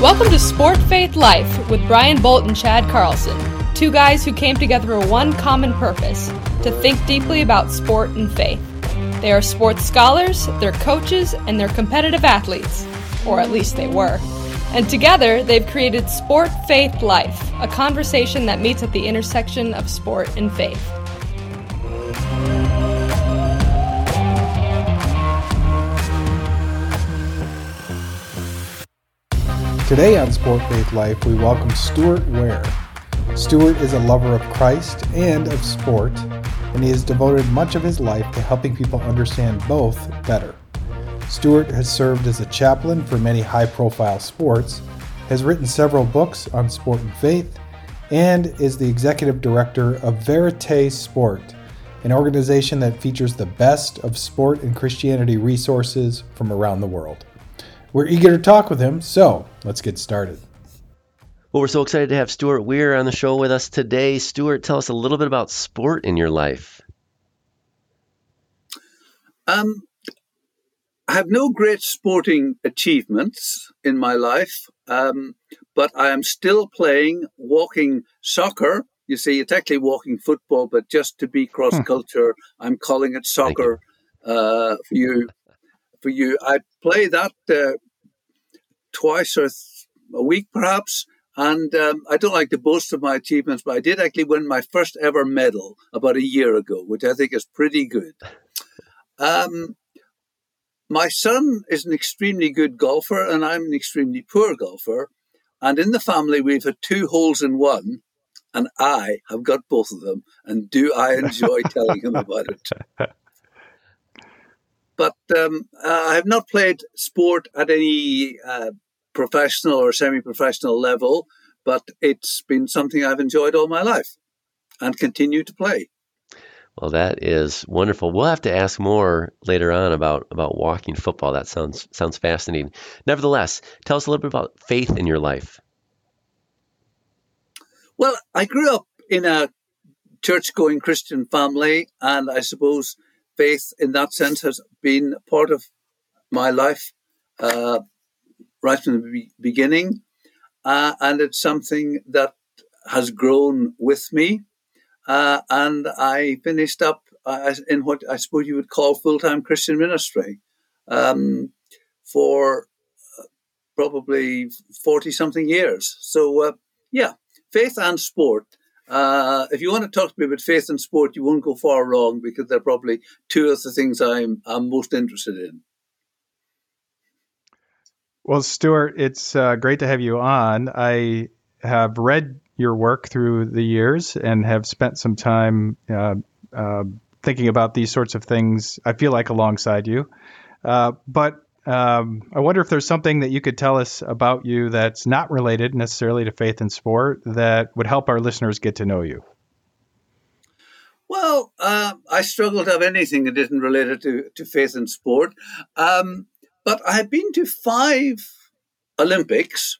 Welcome to Sport Faith Life with Brian Bolt and Chad Carlson, two guys who came together for one common purpose to think deeply about sport and faith. They are sports scholars, they're coaches, and they're competitive athletes, or at least they were. And together, they've created Sport Faith Life, a conversation that meets at the intersection of sport and faith. Today on Sport Faith Life, we welcome Stuart Weir. Stuart is a lover of Christ and of sport, and he has devoted much of his life to helping people understand both better. Stuart has served as a chaplain for many high profile sports, has written several books on sport and faith, and is the executive director of Verite Sport, an organization that features the best of sport and Christianity resources from around the world. We're eager to talk with him, so let's get started. Well, we're so excited to have Stuart Weir on the show with us today. Stuart, tell us a little bit about sport in your life. Um, I have no great sporting achievements in my life, um, but I am still playing walking soccer. You see, it's actually walking football, but just to be cross culture, I'm calling it soccer uh, for you for you. I play that uh, twice or th- a week, perhaps. And um, I don't like to boast of my achievements, but I did actually win my first ever medal about a year ago, which I think is pretty good. Um, my son is an extremely good golfer, and I'm an extremely poor golfer. And in the family, we've had two holes in one, and I have got both of them. And do I enjoy telling him about it? but um, uh, I have not played sport at any uh, professional or semi-professional level, but it's been something I've enjoyed all my life and continue to play. Well, that is wonderful. We'll have to ask more later on about about walking football. That sounds sounds fascinating. Nevertheless, tell us a little bit about faith in your life. Well, I grew up in a church-going Christian family, and I suppose faith in that sense has been part of my life uh, right from the be- beginning. Uh, and it's something that has grown with me. Uh, and I finished up uh, in what I suppose you would call full time Christian ministry um, for uh, probably 40 something years. So, uh, yeah, faith and sport uh, if you want to talk to me about faith and sport, you won't go far wrong because they're probably two of the things I'm, I'm most interested in. Well, Stuart, it's uh, great to have you on. I have read your work through the years and have spent some time uh, uh thinking about these sorts of things. I feel like alongside you. Uh, but um, I wonder if there's something that you could tell us about you that's not related necessarily to faith and sport that would help our listeners get to know you. Well, uh, I struggled to have anything that isn't related to, to faith and sport. Um, but I have been to five Olympics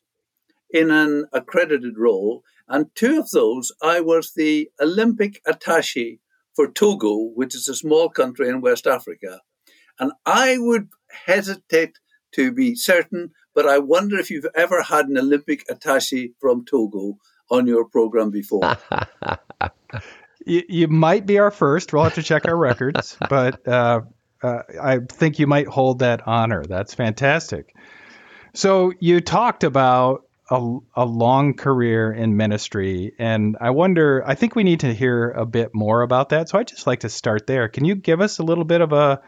in an accredited role, and two of those I was the Olympic attache for Togo, which is a small country in West Africa. And I would hesitate to be certain, but I wonder if you've ever had an Olympic attache from Togo on your program before. you, you, might be our first. We'll have to check our records, but uh, uh, I think you might hold that honor. That's fantastic. So you talked about a, a, long career in ministry, and I wonder. I think we need to hear a bit more about that. So I'd just like to start there. Can you give us a little bit of a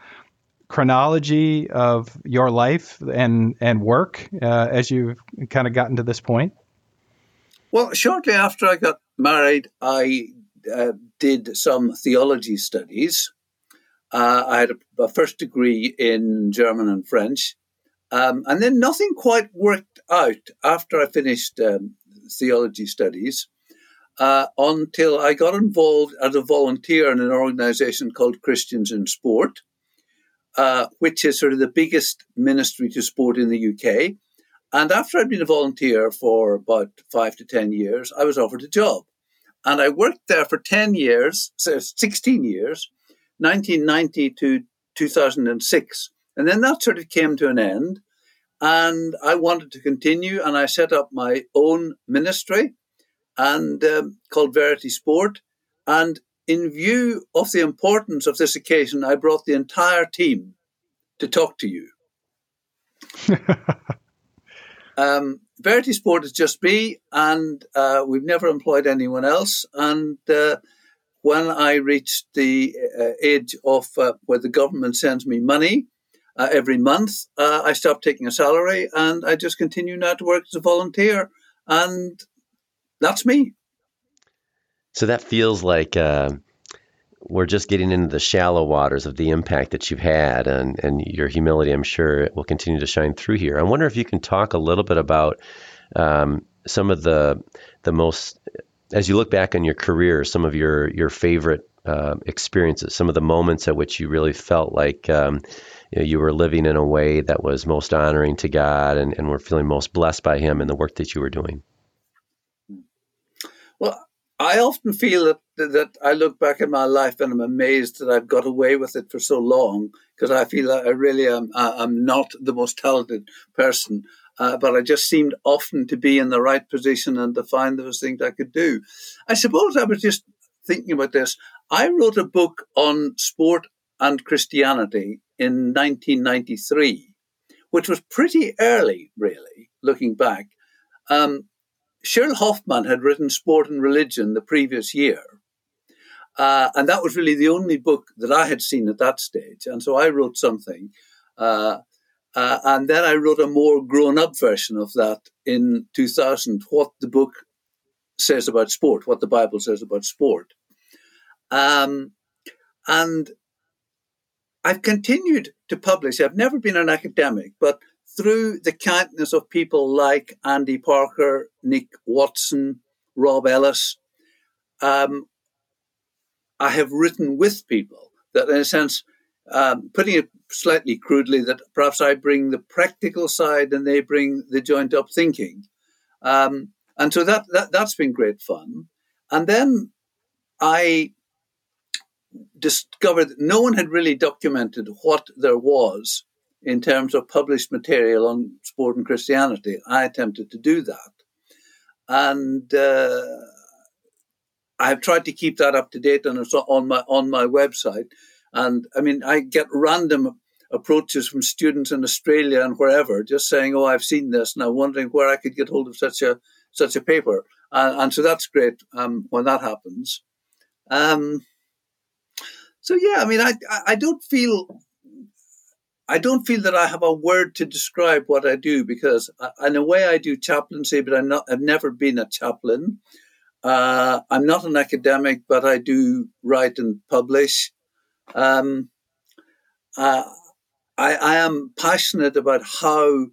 chronology of your life and and work uh, as you've kind of gotten to this point? Well, shortly after I got married, I uh, did some theology studies. Uh, I had a, a, first degree in German and French, um, and then nothing quite worked out after I finished um, theology studies. Uh, until I got involved as a volunteer in an organization called Christians in Sport, uh, which is sort of the biggest ministry to sport in the UK. And after I'd been a volunteer for about five to 10 years, I was offered a job. And I worked there for 10 years, so 16 years, 1990 to 2006. And then that sort of came to an end. and I wanted to continue, and I set up my own ministry, and um, called Verite Sport. And in view of the importance of this occasion, I brought the entire team to talk to you. um, Verite Sport is just me, and uh, we've never employed anyone else. And uh, when I reached the uh, age of uh, where the government sends me money uh, every month, uh, I stopped taking a salary, and I just continue now to work as a volunteer, and that's me. So that feels like we're just getting into the shallow waters of the impact that you've had and, and your humility, I'm sure, will continue to shine through here. I wonder if you can talk a little bit about um, some of the the most, as you look back on your career, some of your your favorite uh, experiences, some of the moments at which you really felt like um, you, you, were living in a way that was most honoring to God and, and were feeling most blessed by Him in the work that you were doing. I often feel that that I look back at my life and I'm amazed that I've got away with it for so long because I feel I really am I'm not the most talented person, uh, but I just seemed often to be in the right position and to find those things I could do. I suppose I was just thinking about this. I wrote a book on sport and Christianity in 1993, which was pretty early, really, looking back. Um, Shirl Hoffman had written Sport and Religion the previous year. Uh, and that was really the only book that I had seen at that stage. And so I wrote something. Uh, uh, and then I wrote a more grown up version of that in 2000, what the book says about sport, what the Bible says about sport. Um, and I've continued to publish. I've never been an academic, but through the kindness of people like Andy Parker, Nick Watson, Rob Ellis, um, I have written with people that, in a sense, um, putting it slightly crudely, that perhaps I bring the practical side and they bring the joint up thinking. Um, and so that, that, that's been great fun. And then I discovered that no one had really documented what there was in terms of published material on sport and Christianity. I attempted to do that. And uh, I've tried to keep that up to date and it's on my on my website. And I mean, I get random approaches from students in Australia and wherever, just saying, "Oh, I've seen this," and I'm wondering where I could get hold of such a such a paper. And, and so that's great um, when that happens. Um, so yeah, I mean, I I don't feel I don't feel that I have a word to describe what I do because, I, uh, in a way, I do chaplaincy, but I'm not. I've never been a chaplain. Uh, I'm not an academic, but I do write and publish. Um, uh, I, I, am passionate about how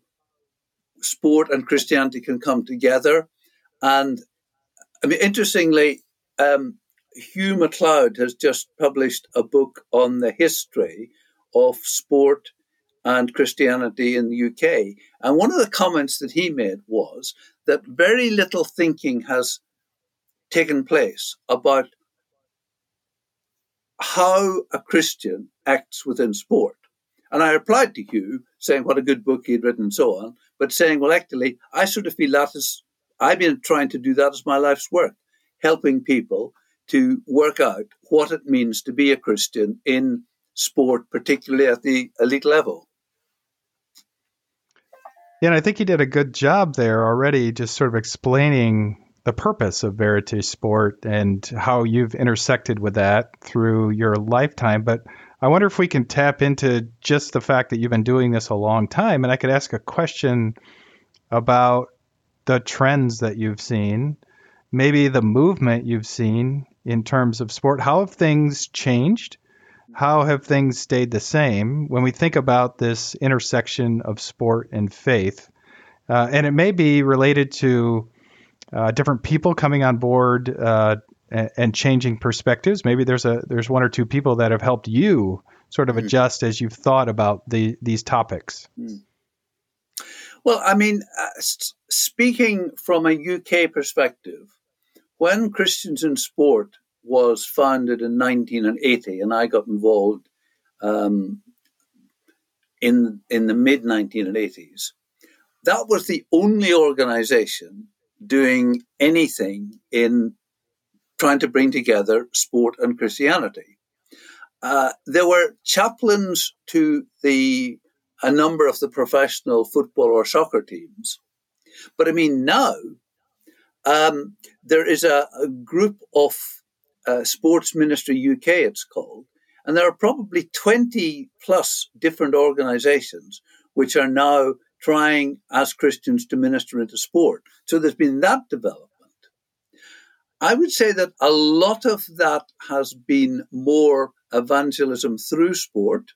sport and Christianity can come together. And I mean, interestingly, um, Hugh McLeod has just published a book on the history of sport and Christianity in the UK. And one of the comments that he made was that very little thinking has taken place about how a Christian acts within sport. And I replied to Hugh saying what a good book he'd written and so on, but saying, well, actually, I sort of feel that is, I've been trying to do that as my life's work, helping people to work out what it means to be a Christian in sport, particularly at the elite level. Yeah, and I think you did a good job there already, just sort of explaining the purpose of Verite Sport and how you've intersected with that through your lifetime. But I wonder if we can tap into just the fact that you've been doing this a long time. And I could ask a question about the trends that you've seen, maybe the movement you've seen in terms of sport. How have things changed? How have things stayed the same when we think about this intersection of sport and faith? Uh, and it may be related to uh, different people coming on board uh, and, and, changing perspectives. Maybe there's a there's one or two people that have helped you sort of mm. adjust as you've thought about the these topics. Mm. Well, I mean, uh, speaking from a UK perspective, when Christians in Sport was founded in 1980, and I got involved um, in in the mid 1980s. that was the only organization doing anything in trying to bring together sport and Christianity. Uh, there were chaplains to the a number of the professional football or soccer teams, but I mean now um, there is a, a group of uh, Sports Ministry UK, it's called, and there are probably 20 plus different organizations which are now trying as Christians to minister into sport. So there's been that development. I would say that a lot of that has been more evangelism through sport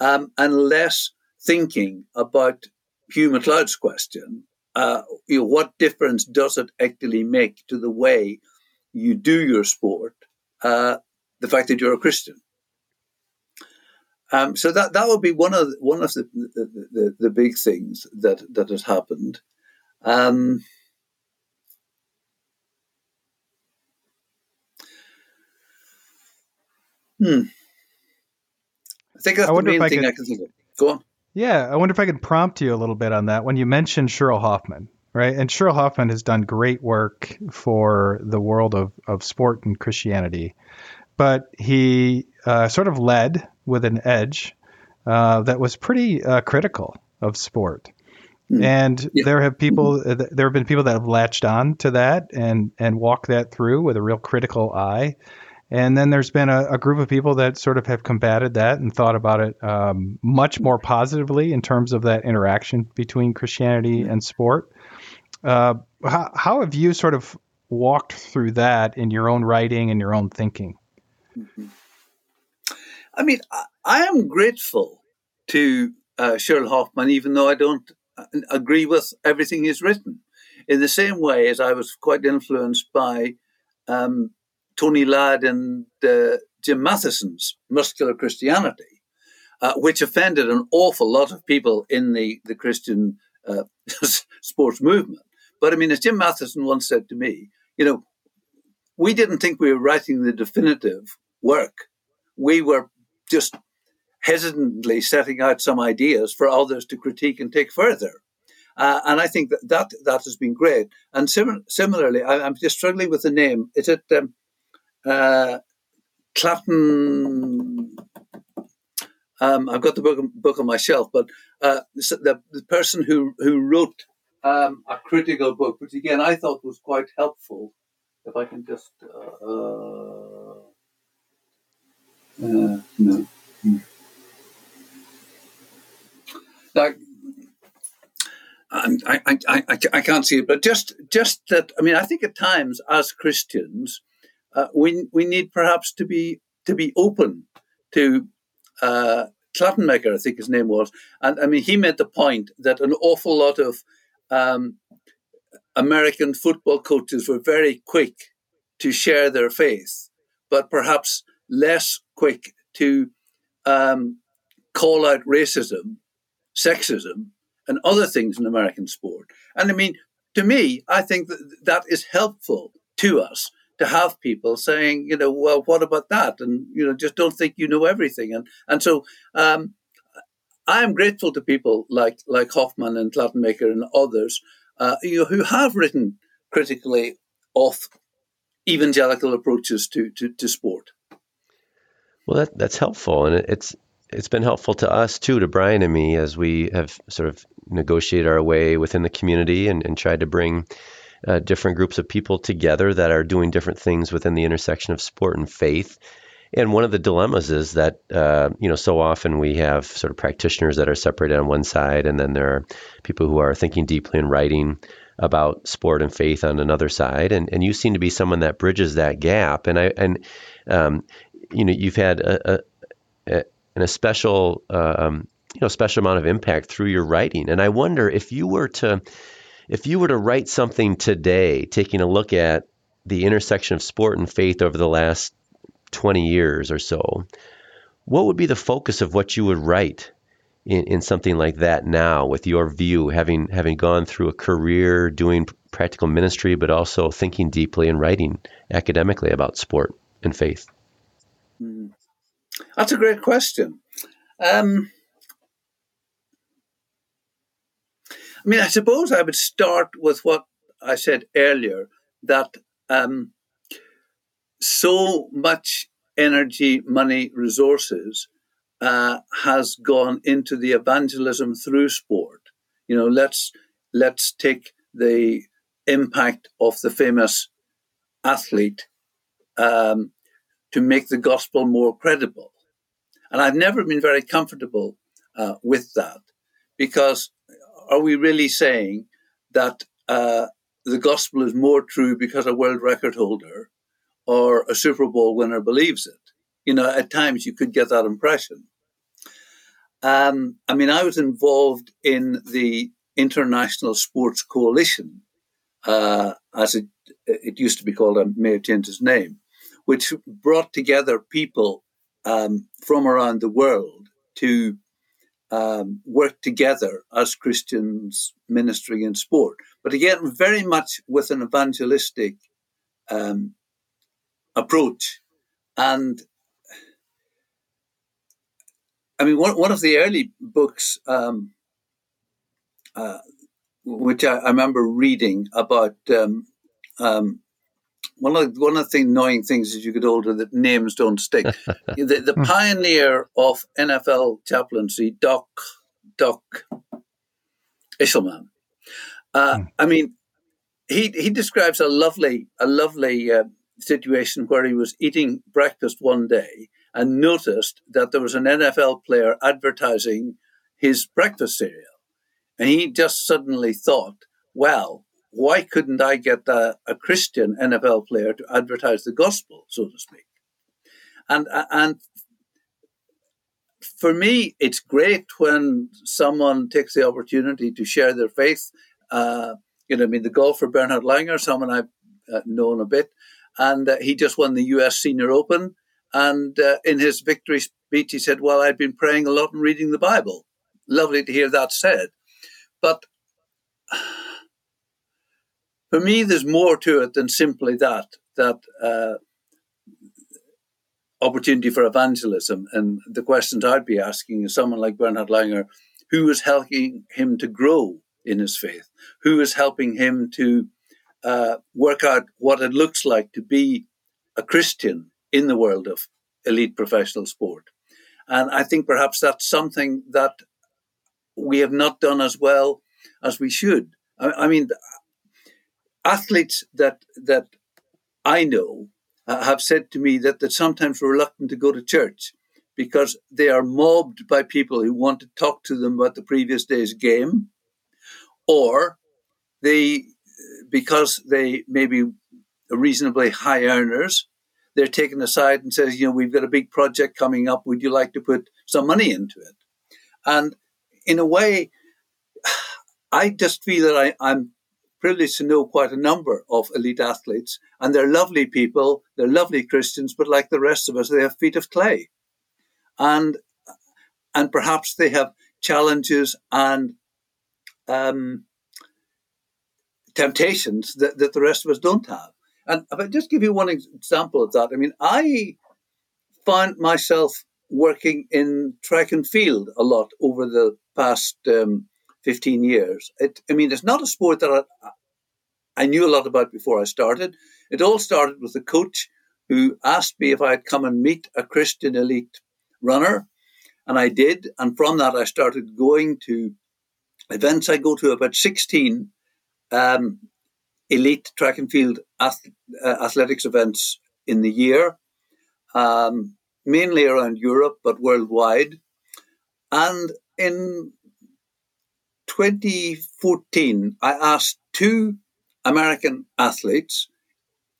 um, and less thinking about Hugh McLeod's question. Uh, you know, what difference does it actually make to the way you do your sport? Uh, the fact that you're a Christian. Um, so that that would be one of the, one of the the, the, the big things that that has happened. Um, hmm. I think that's I the main I thing could, I can think of. Go on. Yeah, I wonder if I could prompt you a little bit on that. When you mentioned Shirl Hoffman, right? And Shirl Hoffman has done great work for the world of, of sport and Christianity, but he uh, sort of led with an edge uh, that was pretty uh, critical of sport. Mm. And yeah. there have people, uh, there have been people that have latched on to that and and walked that through with a real critical eye. And then there's been a, a group of people that sort of have combated that and thought about it um, much more positively in terms of that interaction between Christianity and sport. Uh, how, how have you sort of walked through that in your own writing and your own thinking? Mm-hmm. I mean, I, I am grateful to uh, Shirl Hoffman, even though I don't uh, agree with everything he's written. In the same way as I was quite influenced by um, Tony Ladd and uh, Jim Mathisen's Muscular Christianity, uh, which offended an awful lot of people in the, the Christian uh, sports movement. But I mean, as Jim Mathisen once said to me, you know, we didn't think we were writing the definitive work. We were just hesitantly setting out some ideas for others to critique and take further. Uh, and I think that, that that has been great. And sim- similarly, I, am just struggling with the name. Is it um, uh, Clatton? Um, I've got the book, book on my shelf, but uh, the, the person who, who wrote um, a critical book, which again I thought was quite helpful. If I can just. Uh, uh, no. Like, I, I, I, I can't see it, but just just that. I mean, I think at times as Christians, uh, we we need perhaps to be to be open to uh, I think his name was, and I mean he made the point that an awful lot of um, American football coaches were very quick to share their faith, but perhaps less quick to um, call out racism, sexism, and other things in American sport. And I mean, to me, I think that that is helpful to us to have people saying, you know, well, what about that? And you know, just don't think you know everything. And and so um, I am grateful to people like like Hoffman and Krattenmaker and others, uh, you know, who have written critically of evangelical approaches to, to, to sport. Well, that, that's helpful, and it's it's been helpful to us too, to Brian and me, as we have sort of negotiated our way within the community and, and tried to bring uh, different groups of people together that are doing different things within the intersection of sport and faith. And one of the dilemmas is that uh, you know so often we have sort of practitioners that are separated on one side, and then there are people who are thinking deeply and writing about sport and faith on another side. And and you seem to be someone that bridges that gap. And I and um, you know you've had a, a, a, a special um, you know special amount of impact through your writing. And I wonder if you were to if you were to write something today, taking a look at the intersection of sport and faith over the last 20 years or so, what would be the focus of what you would write in, in something like that now with your view, having having gone through a career doing practical ministry, but also thinking deeply and writing academically about sport and faith? Hmm. That's a great question. Um, I mean, I suppose I would start with what I said earlier that um, so much energy, money, resources uh, has gone into the evangelism through sport. You know, let's let's take the impact of the famous athlete um, to make the gospel more credible. And I've never been very comfortable uh, with that because are we really saying that uh, the gospel is more true because a world record holder or a Super Bowl winner believes it? You know, at times you could get that impression. Um, I mean, I was involved in the International Sports Coalition, uh, as it, it used to be called, I may have changed its name, which brought together people um, from around the world to um, work together as Christians ministering in sport. But again, very much with an evangelistic um, approach. And I mean, one, one of the early books, um, uh, which I, I, remember reading about um, um, one of one of the annoying things as you get older that names don't stick. the, the hmm. pioneer of NFL chaplaincy, Doc Doc Eshleman. Uh, mm. I mean, he he describes a lovely a lovely uh, situation where he was eating breakfast one day and noticed that there was an NFL player advertising his breakfast cereal, and he just suddenly thought, "Well, why couldn't I get a, a Christian NFL player to advertise the gospel, so to speak? And and for me, it's great when someone takes the opportunity to share their faith. Uh, you know, I mean, the golfer Bernhard Langer, someone I've uh, known a bit, and uh, he just won the U.S. Senior Open. And uh, in his victory speech, he said, "Well, I've been praying a lot and reading the Bible." Lovely to hear that said, but for me, there's more to it than simply that. That uh, opportunity for evangelism, and the questions I'd be asking is someone like Bernhard Langer, who is helping him to grow in his faith, who is helping him to uh, work out what it looks like to be a Christian in the world of elite professional sport. And I think perhaps that's something that we have not done as well as we should. I, I mean, athletes that that I know uh, have said to me that they're sometimes reluctant to go to church because they are mobbed by people who want to talk to them about the previous day's game, or they because they may be reasonably high earners, they're taken aside and says, you know, we've got a big project coming up. Would you like to put some money into it? And in a way, I just feel that I, I'm privileged to know quite a number of elite athletes, and they're lovely people, they're lovely Christians, but like the rest of us, they have feet of clay. And and perhaps they have challenges and um, temptations that, that the rest of us don't have. And if I just give you one example of that, I mean, I found myself working in track and field a lot over the past um, 15 years. It, I mean, it's not a sport that I, I knew a lot about before I started. It all started with a coach who asked me if I'd come and meet a Christian elite runner. And I did. And from that, I started going to events. I go to about 16 um, elite track and field ath- uh, athletics events in the year, um, mainly around Europe, but worldwide. And in 2014, I asked two American athletes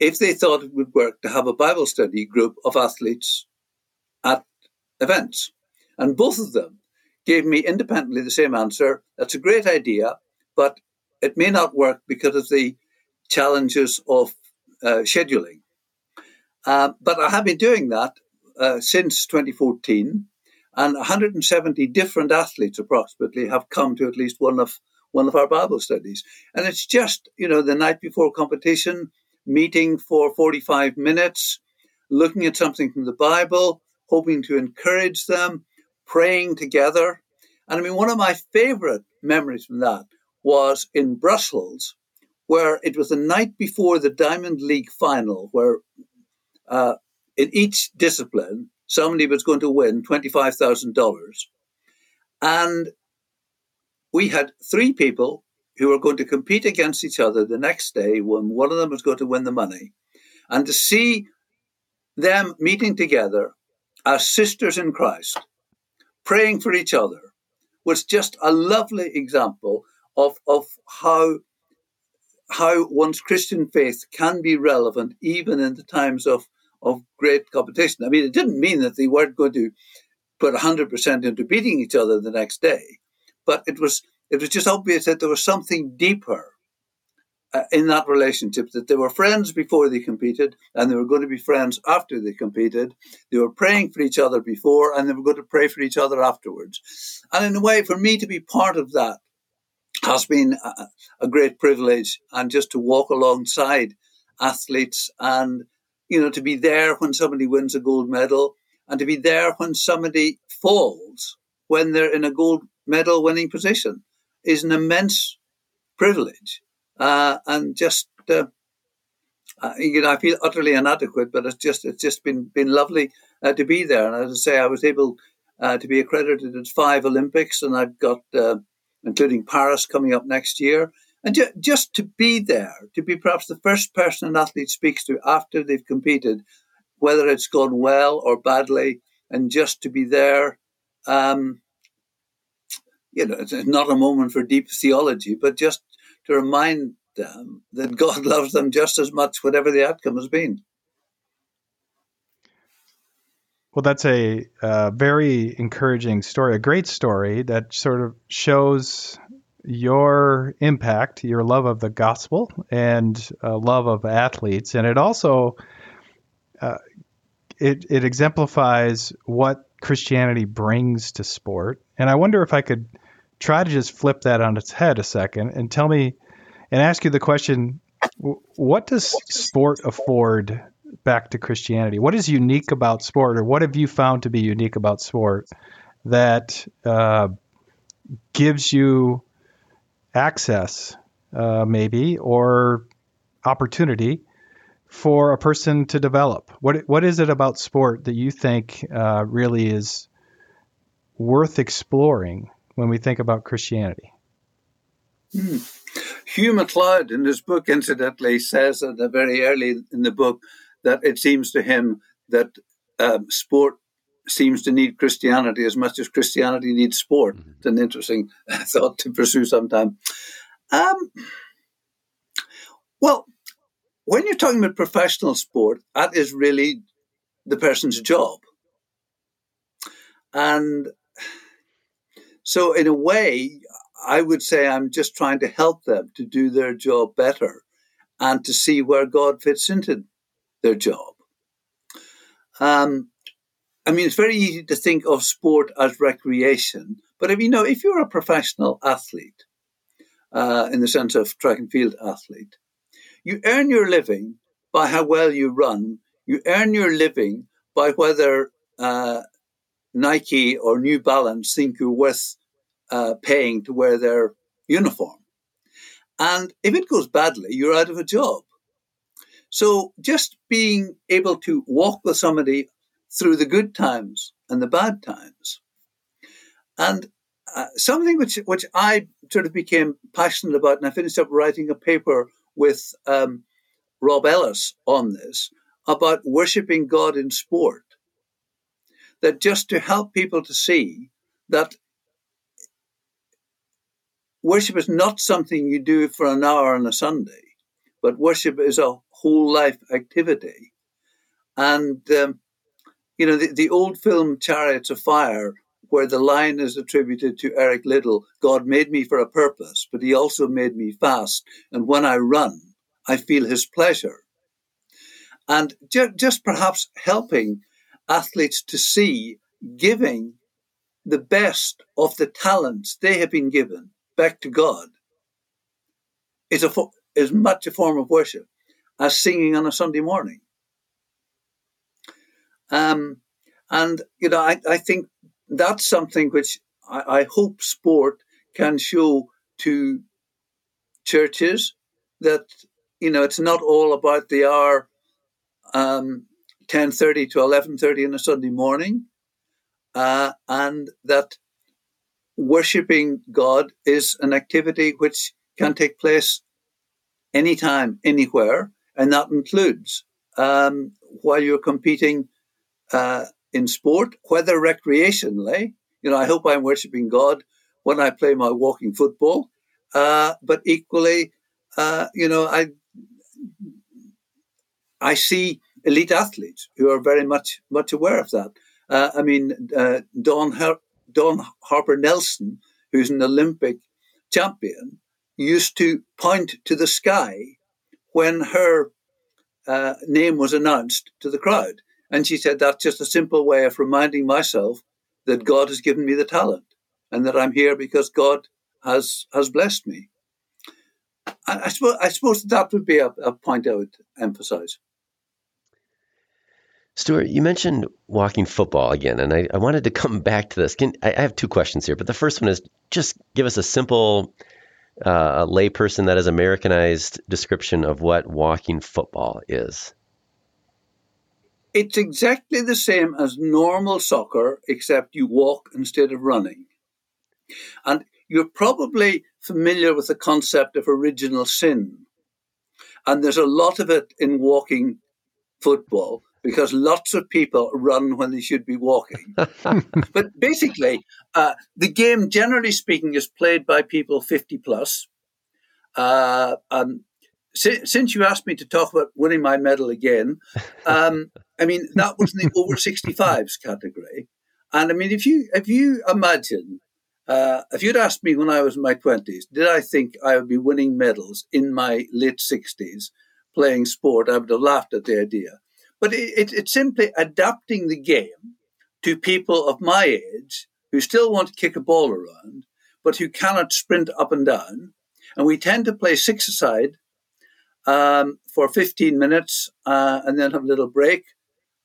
if they thought it would work to have a Bible study group of athletes at events. And both of them gave me independently the same answer that's a great idea, but it may not work because of the challenges of uh, scheduling. Uh, but I have been doing that uh, since 2014 and 170 different athletes approximately have come to at least one of one of our Bible studies. And it's just, you know, the night before competition, meeting for 45 minutes, looking at something from the Bible, hoping to encourage them, praying together. And I mean, one of my favorite memories from that was in Brussels, where it was the night before the Diamond League final, where uh, in each discipline somebody was going to win $25,000. And we had three people who were going to compete against each other the next day when one of them was going to win the money. And to see them meeting together as sisters in Christ, praying for each other, was just a lovely example of, of how how one's Christian faith can be relevant even in the times of, of great competition. I mean, it didn't mean that they weren't going to put 100% into beating each other the next day, but it was it was just obvious that there was something deeper uh, in that relationship that they were friends before they competed and they were going to be friends after they competed they were praying for each other before and they were going to pray for each other afterwards and in a way for me to be part of that has been a, a great privilege and just to walk alongside athletes and you know to be there when somebody wins a gold medal and to be there when somebody falls when they're in a gold medal winning position is an immense privilege uh, and just uh, uh, you know I feel utterly inadequate, but it's just it's just been been lovely uh, to be there. And as I say, I was able uh, to be accredited at five Olympics, and I've got uh, including Paris coming up next year. And ju- just to be there, to be perhaps the first person an athlete speaks to after they've competed, whether it's gone well or badly, and just to be there. Um, you know, it's not a moment for deep theology, but just to remind them that God loves them just as much, whatever the outcome has been. Well, that's a uh, very encouraging story, a great story that sort of shows your impact, your love of the gospel, and uh, love of athletes, and it also uh, it it exemplifies what Christianity brings to sport. And I wonder if I could try to just flip that on its head a second and tell me and ask you the question what does sport afford back to Christianity? What is unique about sport, or what have you found to be unique about sport that uh, gives you access, uh, maybe, or opportunity for a person to develop? What What is it about sport that you think uh, really is worth exploring when we think about Christianity? Hmm. Hugh McLeod, in his book, incidentally, says at the very early in the book that it seems to him that um, sport seems to need Christianity as much as Christianity needs sport. Mm-hmm. It's an interesting thought to pursue sometime. Um, well, when you're talking about professional sport, that is really the person's job. And so, in a way, I would say I'm just trying to help them to do their job better and to see where God fits into their job. Um, I mean, it's very easy to think of sport as recreation, but if you know, if you're a professional athlete, uh, in the sense of track and field athlete, you earn your living by how well you run. You earn your living by whether uh, Nike or New Balance think you're worth uh, paying to wear their uniform. And if it goes badly, you're out of a job. So just being able to walk with somebody through the good times and the bad times. And uh, something which, which I sort of became passionate about, and I finished up writing a paper with um, Rob Ellis on this about worshiping God in sport. That just to help people to see that worship is not something you do for an hour on a Sunday, but worship is a whole life activity. And, um, you know, the, the old film Chariots of Fire, where the line is attributed to Eric Liddell God made me for a purpose, but he also made me fast. And when I run, I feel his pleasure. And ju- just perhaps helping athletes to see giving the best of the talents they have been given back to God is a is much a form of worship as singing on a Sunday morning. Um, and you know, I, I think that's something which I, I hope sport can show to churches that you know it's not all about the hour um, 10.30 to 11.30 on a sunday morning uh, and that worshipping god is an activity which can take place anytime anywhere and that includes um, while you're competing uh, in sport whether recreationally you know i hope i'm worshipping god when i play my walking football uh, but equally uh, you know, I I see elite athletes who are very much much aware of that. Uh, I mean, uh, Dawn Har- Dawn Harper Nelson, who's an Olympic champion, used to point to the sky when her uh, name was announced to the crowd, and she said that's just a simple way of reminding myself that God has given me the talent and that I'm here because God has has blessed me. I, I, suppose, I suppose that would be a, a point I would emphasize. Stuart, you mentioned walking football again, and I, I wanted to come back to this. Can, I, I, have two questions here, but the first one is just give us a simple uh, layperson that is Americanized description of what walking football is. It's exactly the same as normal soccer, except you walk instead of running. And you're probably familiar with the concept of original sin. And there's a lot of it in walking football because lots of people run when they should be walking. but basically, uh, the game, generally speaking, is played by people 50 plus. Uh, um, si- since you asked me to talk about winning my medal again, um, I mean, that was in the over 65s category. And I mean, if you if you imagine uh, if you'd asked me when I was in my 20s, did I think I would be winning medals in my late 60s playing sport, I would have laughed at the idea. But it, it, it's simply adapting the game to people of my age who still want to kick a ball around, but who cannot sprint up and down. And we tend to play six aside um, for 15 minutes uh, and then have a little break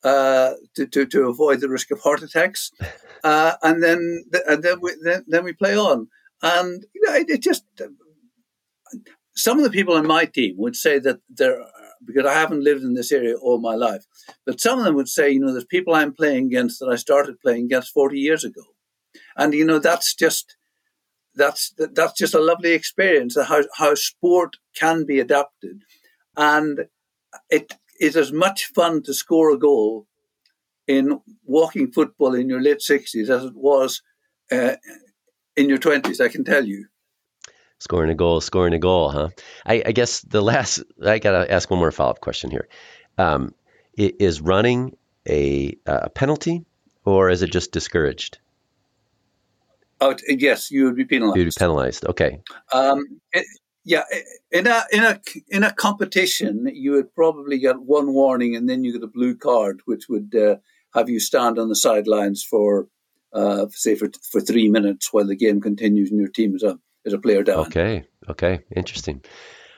uh, to, to, to avoid the risk of heart attacks. Uh, and then and then we then, then we play on. And you know, it, it, just some of the people in my team would say that there because I haven't lived in this area all my life, but some of them would say, you know, there's people I'm playing against that I started playing against 40 years ago, and you know that's just that's that's just a lovely experience how how sport can be adapted, and it is as much fun to score a goal in walking football in your late 60s as it was uh, in your 20s, I can tell you. Scoring a goal, scoring a goal, huh? I, I guess the last, I got to ask one more follow up question here. Um, is running a, a penalty or is it just discouraged? Oh, yes, you would be penalized. You'd be penalized. Okay. Um, it, yeah, in a in a in a competition, you would probably get one warning, and then you get a blue card, which would uh, have you stand on the sidelines for, uh, say, for for three minutes while the game continues, and your team is a is a player down. Okay, okay, interesting.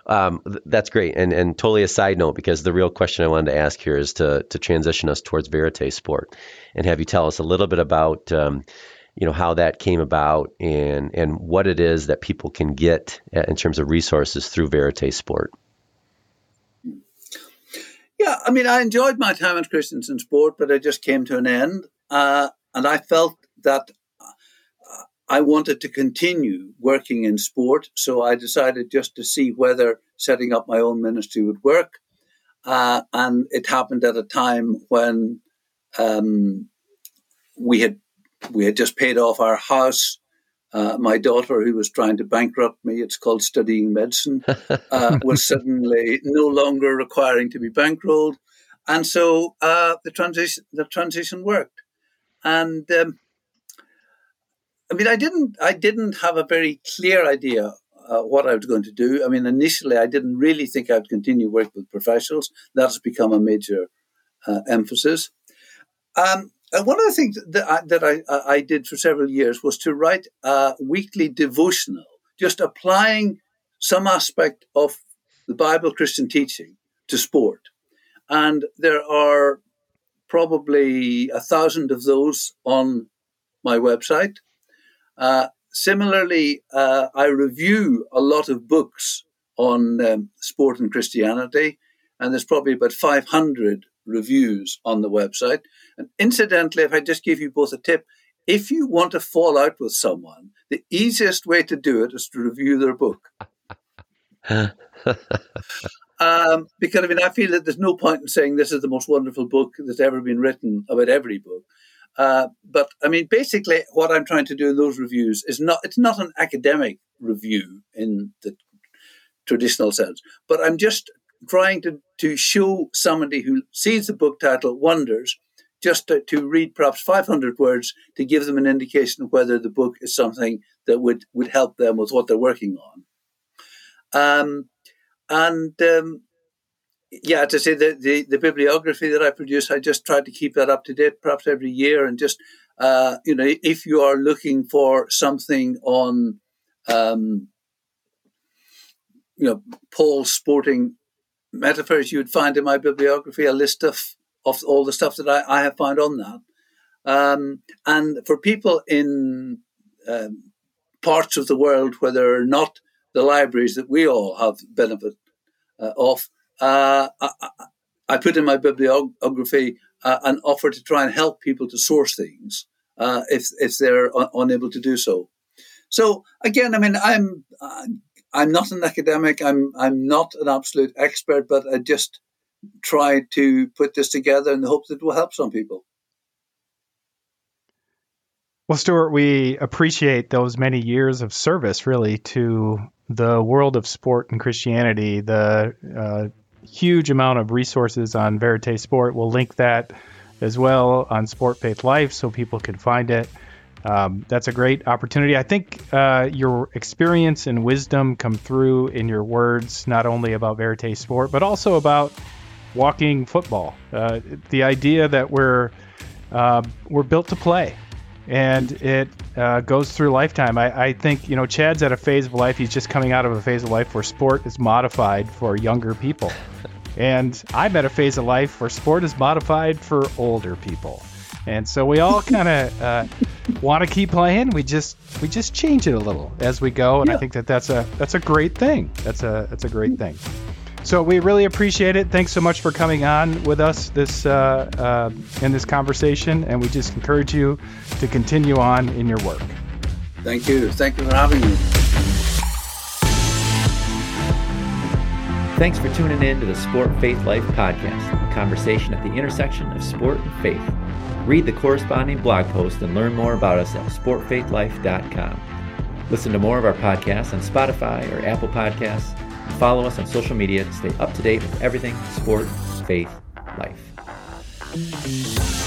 Um, th- that's great, and and totally a side note because the real question I wanted to ask here is to to transition us towards Verite Sport, and have you tell us a little bit about. Um, you know how that came about and and what it is that people can get uh, in terms of resources through Verite Sport. Yeah, I mean, I enjoyed my time at Christians in Sport, but it just came to an end, uh, and I felt that I wanted to continue working in sport, so I decided just to see whether setting up my own ministry would work. Uh, and it happened at a time when um, we had we had just paid off our house. Uh, my daughter, who was trying to bankrupt me, it's called studying medicine, uh, was suddenly no longer requiring to be bankrolled, and so uh, the transition the transition worked. And um, I mean, I didn't I didn't have a very clear idea uh, what I was going to do. I mean, initially, I didn't really think I'd continue work with professionals. That has become a major uh, emphasis. Um, and one of the things that I, that I, I did for several years was to write a weekly devotional, just applying some aspect of the Bible Christian teaching to sport. And there are probably a thousand of those on my website. Uh, similarly, uh, I review a lot of books on um, sport and Christianity, and there's probably about 500 reviews on the website. And incidentally, if I just give you both a tip, if you want to fall out with someone, the easiest way to do it is to review their book. um, because I mean, I feel that there's no point in saying this is the most wonderful book that's ever been written about every book. Uh, but I mean, basically, what I'm trying to do in those reviews is not, it's not an academic review in the traditional sense, but I'm just trying to, to show somebody who sees the book title wonders just to, to, read perhaps 500 words to give them an indication whether the book is something that would, would help them with what they're working on. Um, and um, yeah, to say the, the, the, bibliography that I produce, I just try to keep that up to date, perhaps every year. And just, uh, you know, if you are looking for something on, um, you know, Paul's sporting metaphors, you would find in my bibliography a list of, of all the stuff that I, I have found on that. Um, and for people in um, parts of the world where there are not the libraries that we all have benefit uh, of, uh, I, I, put in my bibliography uh, an offer to try and help people to source things uh, if if they're un- unable to do so. So again, I mean, I'm I'm not an academic. I'm I'm not an absolute expert, but I just try to put this together in the hope that it will help some people. Well, Stuart, we appreciate those many years of service, really, to the world of sport and Christianity. The uh, huge amount of resources on Verite Sport. We'll link that as well on Sport Faith Life so people can find it. Um, that's a great opportunity. I think uh, your experience and wisdom come through in your words, not only about Verite Sport, but also about walking football. Uh, the idea that we're uh, we're built to play, and it uh, goes through lifetime. I, I, think you know Chad's at a phase of life. He's just coming out of a phase of life where sport is modified for younger people, and I'm at a phase of life where sport is modified for older people. And so we all kind of uh, want to keep playing. We just we just change it a little as we go, and yeah. I think that that's a that's a great thing. That's a that's a great thing. So we really appreciate it. Thanks so much for coming on with us this uh, uh, in this conversation, and we just encourage you to continue on in your work. Thank you. Thank you for having me. Thanks for tuning in to the Sport Faith Life podcast, a conversation at the intersection of sport and faith. Read the corresponding blog post and learn more about us at sportfaithlife.com. Listen to more of our podcasts on Spotify or Apple Podcasts. Follow us on social media to stay up to date with everything sport, faith, life.